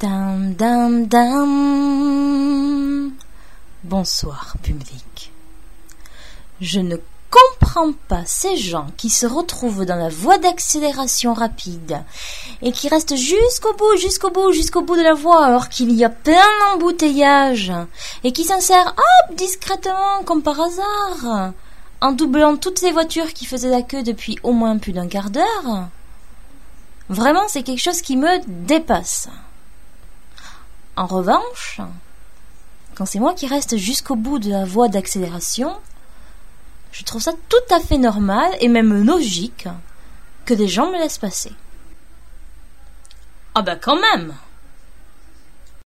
Dam, dam, dam. Bonsoir, public. Je ne comprends pas ces gens qui se retrouvent dans la voie d'accélération rapide et qui restent jusqu'au bout, jusqu'au bout, jusqu'au bout de la voie alors qu'il y a plein d'embouteillages et qui s'insèrent hop discrètement comme par hasard en doublant toutes les voitures qui faisaient la queue depuis au moins plus d'un quart d'heure. Vraiment, c'est quelque chose qui me dépasse. En revanche, quand c'est moi qui reste jusqu'au bout de la voie d'accélération, je trouve ça tout à fait normal et même logique que des gens me laissent passer. Ah bah quand même